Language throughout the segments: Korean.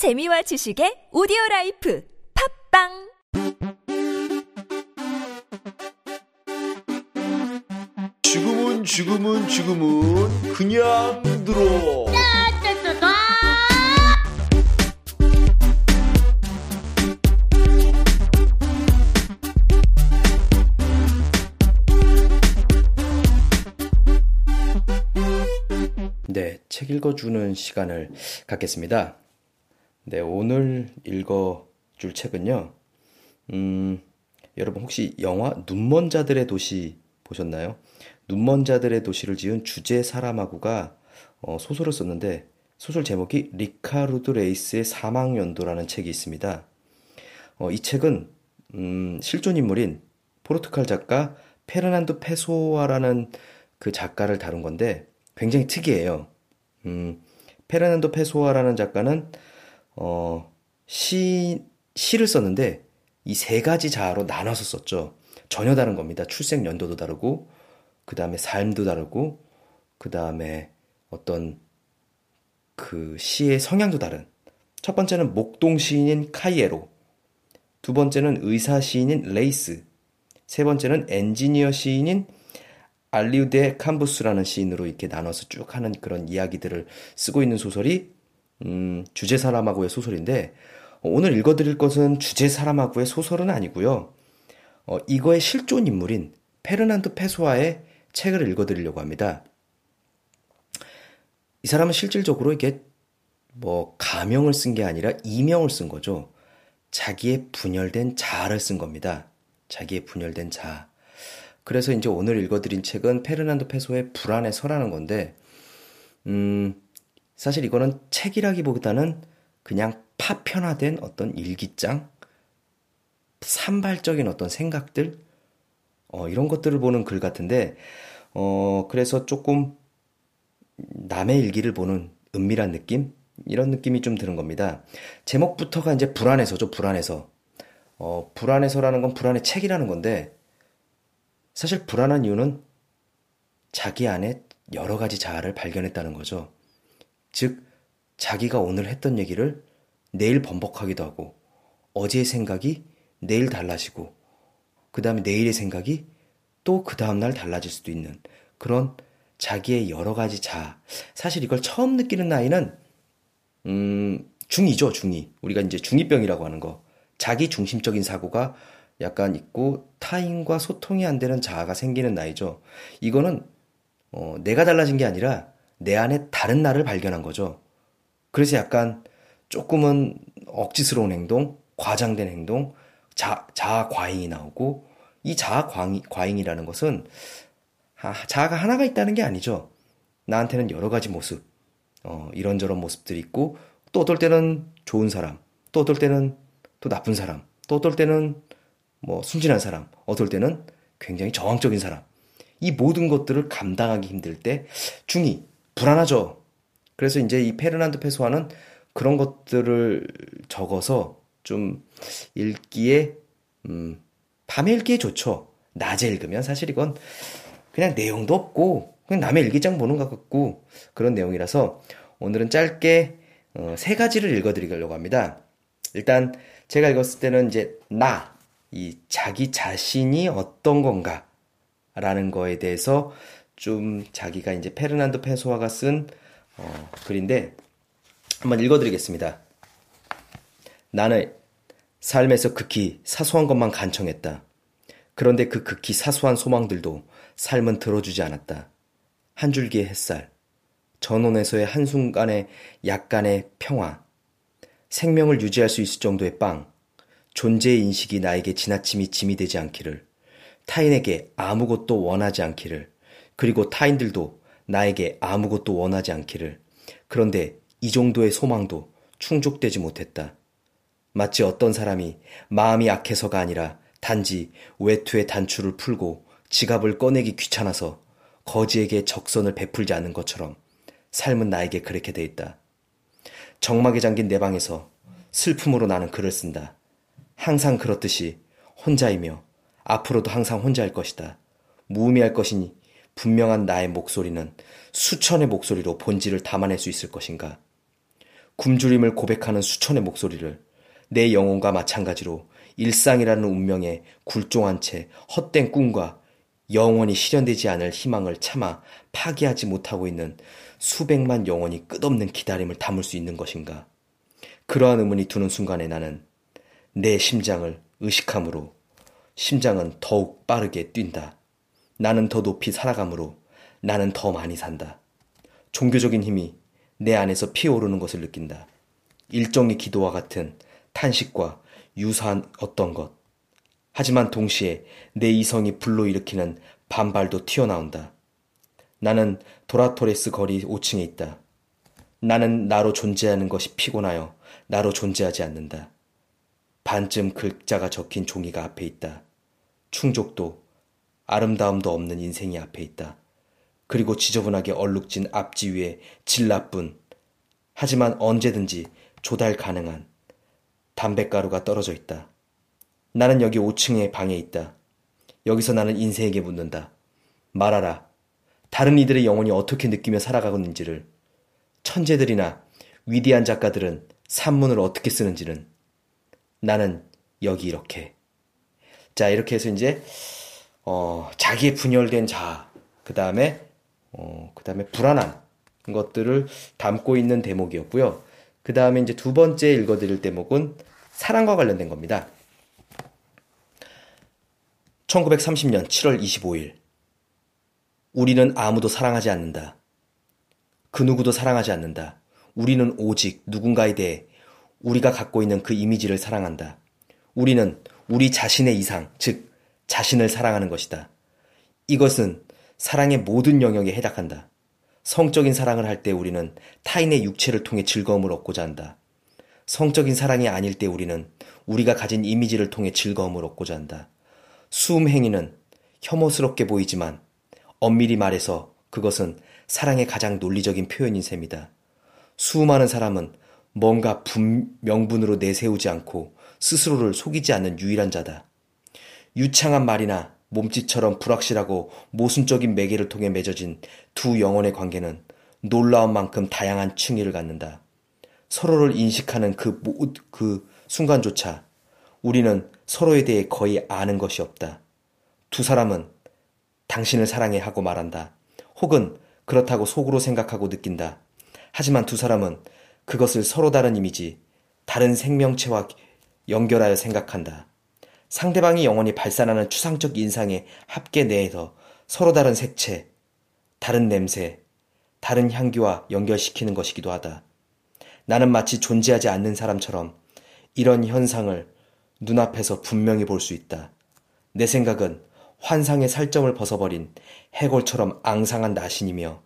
재미와 지식의 오디오 라이프 팝빵 지금은 지금은 지금은 그냥 들어 네, 책 읽어주는 시간을 갖겠습니다. 네, 오늘 읽어 줄 책은요. 음, 여러분 혹시 영화 눈먼 자들의 도시 보셨나요? 눈먼 자들의 도시를 지은 주제 사라마구가 어, 소설을 썼는데 소설 제목이 리카르드 레이스의 사망 연도라는 책이 있습니다. 어, 이 책은 음, 실존 인물인 포르투갈 작가 페르난도 페소아라는 그 작가를 다룬 건데 굉장히 특이해요. 음, 페르난도 페소아라는 작가는 어, 시, 시를 썼는데 이 세 가지 자아로 나눠서 썼죠. 전혀 다른 겁니다. 출생 연도도 다르고, 그 다음에 삶도 다르고, 그 다음에 어떤 그 시의 성향도 다른. 첫 번째는 목동 시인인 카이에로, 두 번째는 의사 시인인 레이스, 세 번째는 엔지니어 시인인 알바루 드 캄푸스라는 시인으로 이렇게 나눠서 쭉 하는 그런 이야기들을 쓰고 있는 소설이 음, 주제 사라마구의 소설인데 오늘 읽어드릴 것은 주제 사라마구의 소설은 아니고요. 어, 이거의 실존 인물인 페르난드 페소아의 책을 읽어드리려고 합니다. 이 사람은 실질적으로 이게 뭐 가명을 쓴 게 아니라 이명을 쓴 거죠. 자기의 분열된 자아를 쓴 겁니다. 자기의 분열된 자아. 그래서 이제 오늘 읽어드린 책은 페르난도 페소의 불안의 서라는 건데, 음, 사실 이거는 책이라기보다는 그냥 파편화된 어떤 일기장, 산발적인 어떤 생각들, 어, 이런 것들을 보는 글 같은데, 어, 그래서 조금 남의 일기를 보는 은밀한 느낌? 이런 느낌이 좀 드는 겁니다. 제목부터가 이제 불안해서죠, 불안해서. 어, 불안해서라는 건 불안의 책이라는 건데, 사실 불안한 이유는 자기 안에 여러 가지 자아를 발견했다는 거죠. 즉, 자기가 오늘 했던 얘기를 내일 번복하기도 하고, 어제의 생각이 내일 달라지고, 그 다음에 내일의 생각이 또 그 다음날 달라질 수도 있는 그런 자기의 여러 가지 자아. 사실 이걸 처음 느끼는 나이는, 음, 중2죠, 중2. 우리가 이제 중2병이라고 하는 거. 자기 중심적인 사고가 약간 있고 타인과 소통이 안 되는 자아가 생기는 나이죠. 이거는 어, 내가 달라진 게 아니라 내 안에 다른 나를 발견한 거죠. 그래서 약간 조금은 억지스러운 행동, 과장된 행동, 자, 자아 과잉이 나오고 이 자아 과잉, 과잉 이라는 것은 아, 자아가 하나가 있다는 게 아니죠. 나한테는 여러 가지 모습, 어, 이런저런 모습들이 있고 또 어떨 때는 좋은 사람, 또 어떨 때는 또 나쁜 사람, 또 어떨 때는 뭐 순진한 사람, 어떨 때는 굉장히 저항적인 사람. 이 모든 것들을 감당하기 힘들 때 중이 불안하죠. 그래서 이제 이 페르난드 페소아는 그런 것들을 적어서 좀 읽기에 음, 밤에 읽기에 좋죠. 낮에 읽으면 사실 이건 그냥 내용도 없고 그냥 남의 일기장 보는 것 같고 그런 내용이라서 오늘은 짧게 어, 세 가지를 읽어드리려고 합니다. 일단 제가 읽었을 때는 이제 나, 이 자기 자신이 어떤 건가 라는 거에 대해서 좀 자기가 이제 페르난도 페소아가 쓴 어, 글인데 한번 읽어드리겠습니다. 나는 삶에서 극히 사소한 것만 간청했다. 그런데 그 극히 사소한 소망들도 삶은 들어주지 않았다. 한 줄기의 햇살, 전원에서의 한순간의 약간의 평화, 생명을 유지할 수 있을 정도의 빵, 존재의 인식이 나에게 지나침이 짐이 되지 않기를, 타인에게 아무것도 원하지 않기를, 그리고 타인들도 나에게 아무것도 원하지 않기를, 그런데 이 정도의 소망도 충족되지 못했다. 마치 어떤 사람이 마음이 약해서가 아니라 단지 외투의 단추를 풀고 지갑을 꺼내기 귀찮아서 거지에게 적선을 베풀지 않는 것처럼 삶은 나에게 그렇게 돼 있다. 정막에 잠긴 내 방에서 슬픔으로 나는 글을 쓴다. 항상 그렇듯이 혼자이며 앞으로도 항상 혼자일 것이다. 무의미할 것이니 분명한 나의 목소리는 수천의 목소리로 본질을 담아낼 수 있을 것인가. 굶주림을 고백하는 수천의 목소리를 내 영혼과 마찬가지로 일상이라는 운명에 굴종한 채 헛된 꿈과 영원히 실현되지 않을 희망을 참아 파기하지 못하고 있는 수백만 영혼이 끝없는 기다림을 담을 수 있는 것인가? 그러한 의문이 드는 순간에 나는 내 심장을 의식함으로 심장은 더욱 빠르게 뛴다. 나는 더 높이 살아가므로 나는 더 많이 산다. 종교적인 힘이 내 안에서 피어오르는 것을 느낀다. 일종의 기도와 같은 탄식과 유사한 어떤 것. 하지만 동시에 내 이성이 불러일으키는 반발도 튀어나온다. 나는 도라토레스 거리 5층에 있다. 나는 나로 존재하는 것이 피곤하여 나로 존재하지 않는다. 반쯤 글자가 적힌 종이가 앞에 있다. 충족도, 아름다움도 없는 인생이 앞에 있다. 그리고 지저분하게 얼룩진 앞지 위에 질 나쁜, 하지만 언제든지 조달 가능한 담뱃가루가 떨어져 있다. 나는 여기 5층의 방에 있다. 여기서 나는 인생에게 묻는다. 말하라. 다른 이들의 영혼이 어떻게 느끼며 살아가고 있는지를, 천재들이나 위대한 작가들은 산문을 어떻게 쓰는지는 나는 여기 이렇게. 자, 이렇게 해서 이제, 어, 자기의 분열된 자아, 그 다음에 어, 그 다음에 불안한 것들을 담고 있는 대목이었고요. 그 다음에 이제 두 번째 읽어드릴 대목은 사랑과 관련된 겁니다. 1930년 7월 25일. 우리는 아무도 사랑하지 않는다. 그 누구도 사랑하지 않는다. 우리는 오직 누군가에 대해 우리가 갖고 있는 그 이미지를 사랑한다. 우리는 우리 자신의 이상, 즉, 자신을 사랑하는 것이다. 이것은 사랑의 모든 영역에 해당한다. 성적인 사랑을 할 때 우리는 타인의 육체를 통해 즐거움을 얻고자 한다. 성적인 사랑이 아닐 때 우리는 우리가 가진 이미지를 통해 즐거움을 얻고자 한다. 수음 행위는 혐오스럽게 보이지만 엄밀히 말해서 그것은 사랑의 가장 논리적인 표현인 셈이다. 수많은 사람은 뭔가 분, 명분으로 내세우지 않고 스스로를 속이지 않는 유일한 자다. 유창한 말이나 몸짓처럼 불확실하고 모순적인 매개를 통해 맺어진 두 영혼의 관계는 놀라운 만큼 다양한 층위를 갖는다. 서로를 인식하는 그, 그 순간조차 우리는 서로에 대해 거의 아는 것이 없다. 두 사람은 당신을 사랑해 하고 말한다. 혹은 그렇다고 속으로 생각하고 느낀다. 하지만 두 사람은 그것을 서로 다른 이미지, 다른 생명체와 연결하여 생각한다. 상대방이 영원히 발산하는 추상적 인상의 합계 내에서 서로 다른 색채, 다른 냄새, 다른 향기와 연결시키는 것이기도 하다. 나는 마치 존재하지 않는 사람처럼 이런 현상을 눈앞에서 분명히 볼 수 있다. 내 생각은 환상의 살점을 벗어버린 해골처럼 앙상한 나신이며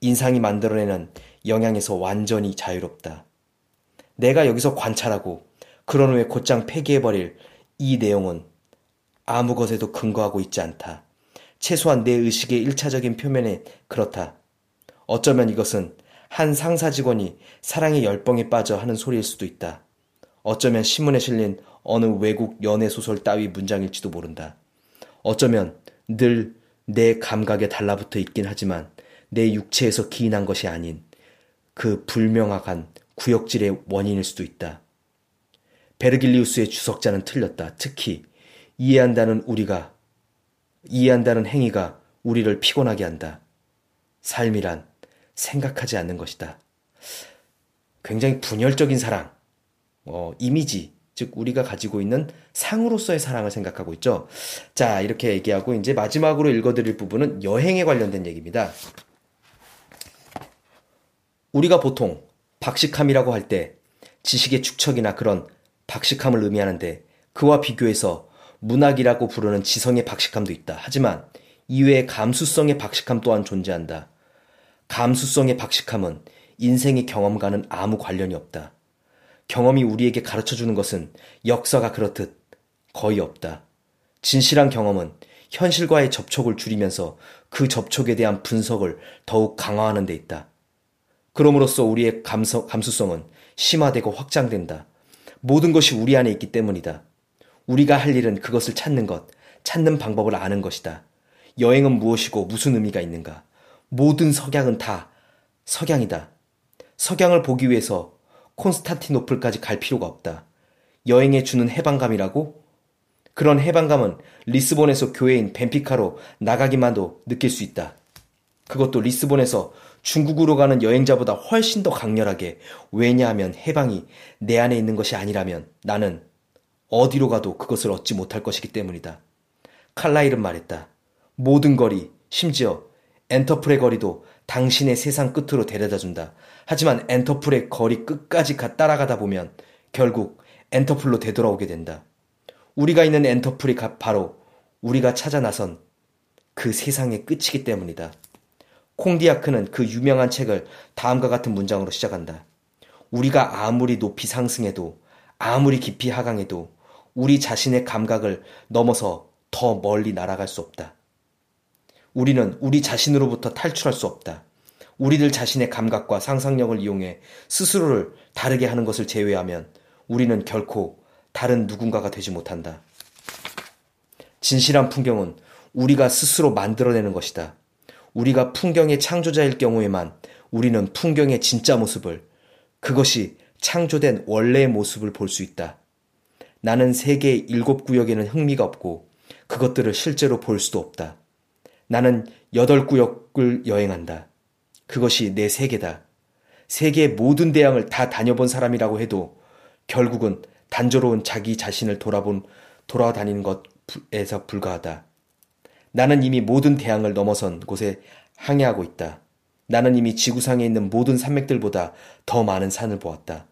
인상이 만들어내는 영향에서 완전히 자유롭다. 내가 여기서 관찰하고 그런 후에 곧장 폐기해버릴 이 내용은 아무 것에도 근거하고 있지 않다. 최소한 내 의식의 일차적인 표면에 그렇다. 어쩌면 이것은 한 상사 직원이 사랑의 열병에 빠져 하는 소리일 수도 있다. 어쩌면 신문에 실린 어느 외국 연애 소설 따위 문장일지도 모른다. 어쩌면 늘 내 감각에 달라붙어 있긴 하지만 내 육체에서 기인한 것이 아닌 그 불명확한 구역질의 원인일 수도 있다. 베르길리우스의 주석자는 틀렸다. 특히 이해한다는 우리가 이해한다는 행위가 우리를 피곤하게 한다. 삶이란 생각하지 않는 것이다. 굉장히 분열적인 사랑, 어, 이미지, 즉 우리가 가지고 있는 상으로서의 사랑을 생각하고 있죠. 자, 이렇게 얘기하고 이제 마지막으로 읽어드릴 부분은 여행에 관련된 얘기입니다. 우리가 보통 박식함이라고 할 때 지식의 축척이나 그런 박식함을 의미하는데 그와 비교해서 문학이라고 부르는 지성의 박식함도 있다. 하지만 이외에 감수성의 박식함 또한 존재한다. 감수성의 박식함은 인생의 경험과는 아무 관련이 없다. 경험이 우리에게 가르쳐 주는 것은 역사가 그렇듯 거의 없다. 진실한 경험은 현실과의 접촉을 줄이면서 그 접촉에 대한 분석을 더욱 강화하는 데 있다. 그럼으로써 우리의 감서, 감수성은 심화되고 확장된다. 모든 것이 우리 안에 있기 때문이다. 우리가 할 일은 그것을 찾는 것, 찾는 방법을 아는 것이다. 여행은 무엇이고 무슨 의미가 있는가? 모든 석양은 다 석양이다. 석양을 보기 위해서 콘스탄티노플까지 갈 필요가 없다. 여행에 주는 해방감이라고? 그런 해방감은 리스본에서 교외인 벤피카로 나가기만도 느낄 수 있다. 그것도 리스본에서 중국으로 가는 여행자보다 훨씬 더 강렬하게 왜냐하면 해방이 내 안에 있는 것이 아니라면 나는 어디로 가도 그것을 얻지 못할 것이기 때문이다. 칼라일은 말했다. 모든 거리, 심지어 엔테풀의 거리도 당신을 세상 끝으로 데려다 준다. 하지만 엔테풀의 거리 끝까지 가 따라가다 보면 결국 엔터풀로 되돌아오게 된다. 우리가 있는 엔터풀이 바로 우리가 찾아 나선 그 세상의 끝이기 때문이다. 콩디아크는 그 유명한 책을 다음과 같은 문장으로 시작한다. 우리가 아무리 높이 상승해도 아무리 깊이 하강해도 우리 자신의 감각을 넘어서 더 멀리 날아갈 수 없다. 우리는 우리 자신으로부터 탈출할 수 없다. 우리들 자신의 감각과 상상력을 이용해 스스로를 다르게 하는 것을 제외하면 우리는 결코 다른 누군가가 되지 못한다. 진실한 풍경은 우리가 스스로 만들어내는 것이다. 우리가 풍경의 창조자일 경우에만 우리는 풍경의 진짜 모습을, 그것이 창조된 원래의 모습을 볼 수 있다. 나는 세계의 일곱 구역에는 흥미가 없고 그것들을 실제로 볼 수도 없다. 나는 여덟 구역을 여행한다. 그것이 내 세계다. 세계의 모든 대양을 다 다녀본 사람이라고 해도 결국은 단조로운 자기 자신을 돌아본, 돌아다니는 것에서 불과하다. 나는 이미 모든 대양을 넘어선 곳에 항해하고 있다. 나는 이미 지구상에 있는 모든 산맥들보다 더 많은 산을 보았다.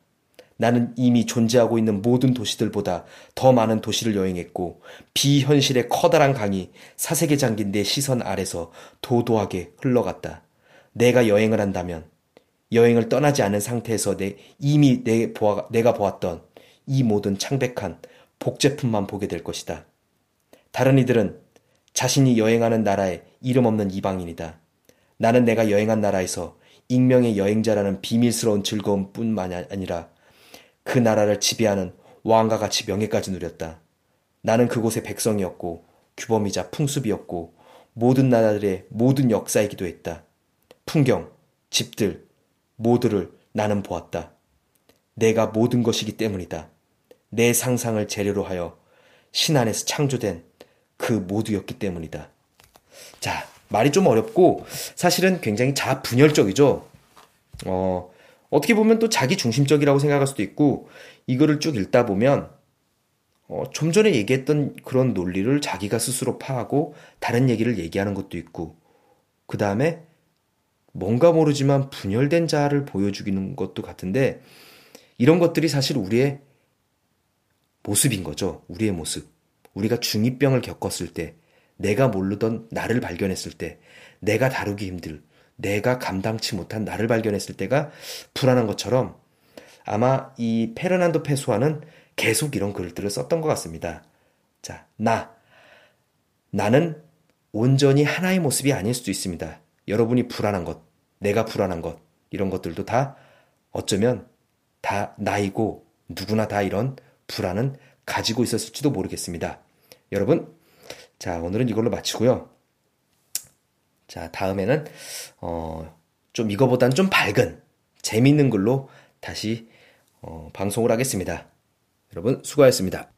나는 이미 존재하고 있는 모든 도시들보다 더 많은 도시를 여행했고 비현실의 커다란 강이 사색에 잠긴 내 시선 아래서 도도하게 흘러갔다. 내가 여행을 한다면 여행을 떠나지 않은 상태에서 내 이미 내 보아, 내가 보았던 이 모든 창백한 복제품만 보게 될 것이다. 다른 이들은 자신이 여행하는 나라에 이름 없는 이방인이다. 나는 내가 여행한 나라에서 익명의 여행자라는 비밀스러운 즐거움뿐만 아니라 그 나라를 지배하는 왕과 같이 명예까지 누렸다. 나는 그곳의 백성이었고 규범이자 풍습이었고 모든 나라들의 모든 역사이기도 했다. 풍경, 집들, 모두를 나는 보았다. 내가 모든 것이기 때문이다. 내 상상을 재료로 하여 신 안에서 창조된 그 모두였기 때문이다. 자, 말이 좀 어렵고 사실은 굉장히 자분열적이죠. 어, 어떻게 보면 또 자기 중심적이라고 생각할 수도 있고 이거를 쭉 읽다 보면 어, 좀 전에 얘기했던 그런 논리를 자기가 스스로 파하고 다른 얘기를 얘기하는 것도 있고 그 다음에 뭔가 모르지만 분열된 자를 보여주기는 것도 같은데 이런 것들이 사실 우리의 모습인 거죠. 우리의 모습. 우리가 중2병을 겪었을 때, 내가 모르던 나를 발견했을 때, 내가 다루기 힘들, 내가 감당치 못한 나를 발견했을 때가 불안한 것처럼 아마 이 페르난도 페소아는 계속 이런 글들을 썼던 것 같습니다. 자, 나. 나는 온전히 하나의 모습이 아닐 수도 있습니다. 여러분이 불안한 것, 내가 불안한 것, 이런 것들도 다 어쩌면 다 나이고 누구나 다 이런 불안은 가지고 있었을지도 모르겠습니다. 여러분, 자, 오늘은 이걸로 마치고요. 자, 다음에는, 어, 좀 이거보단 좀 밝은, 재밌는 글로 다시, 어, 방송을 하겠습니다. 여러분, 수고하셨습니다.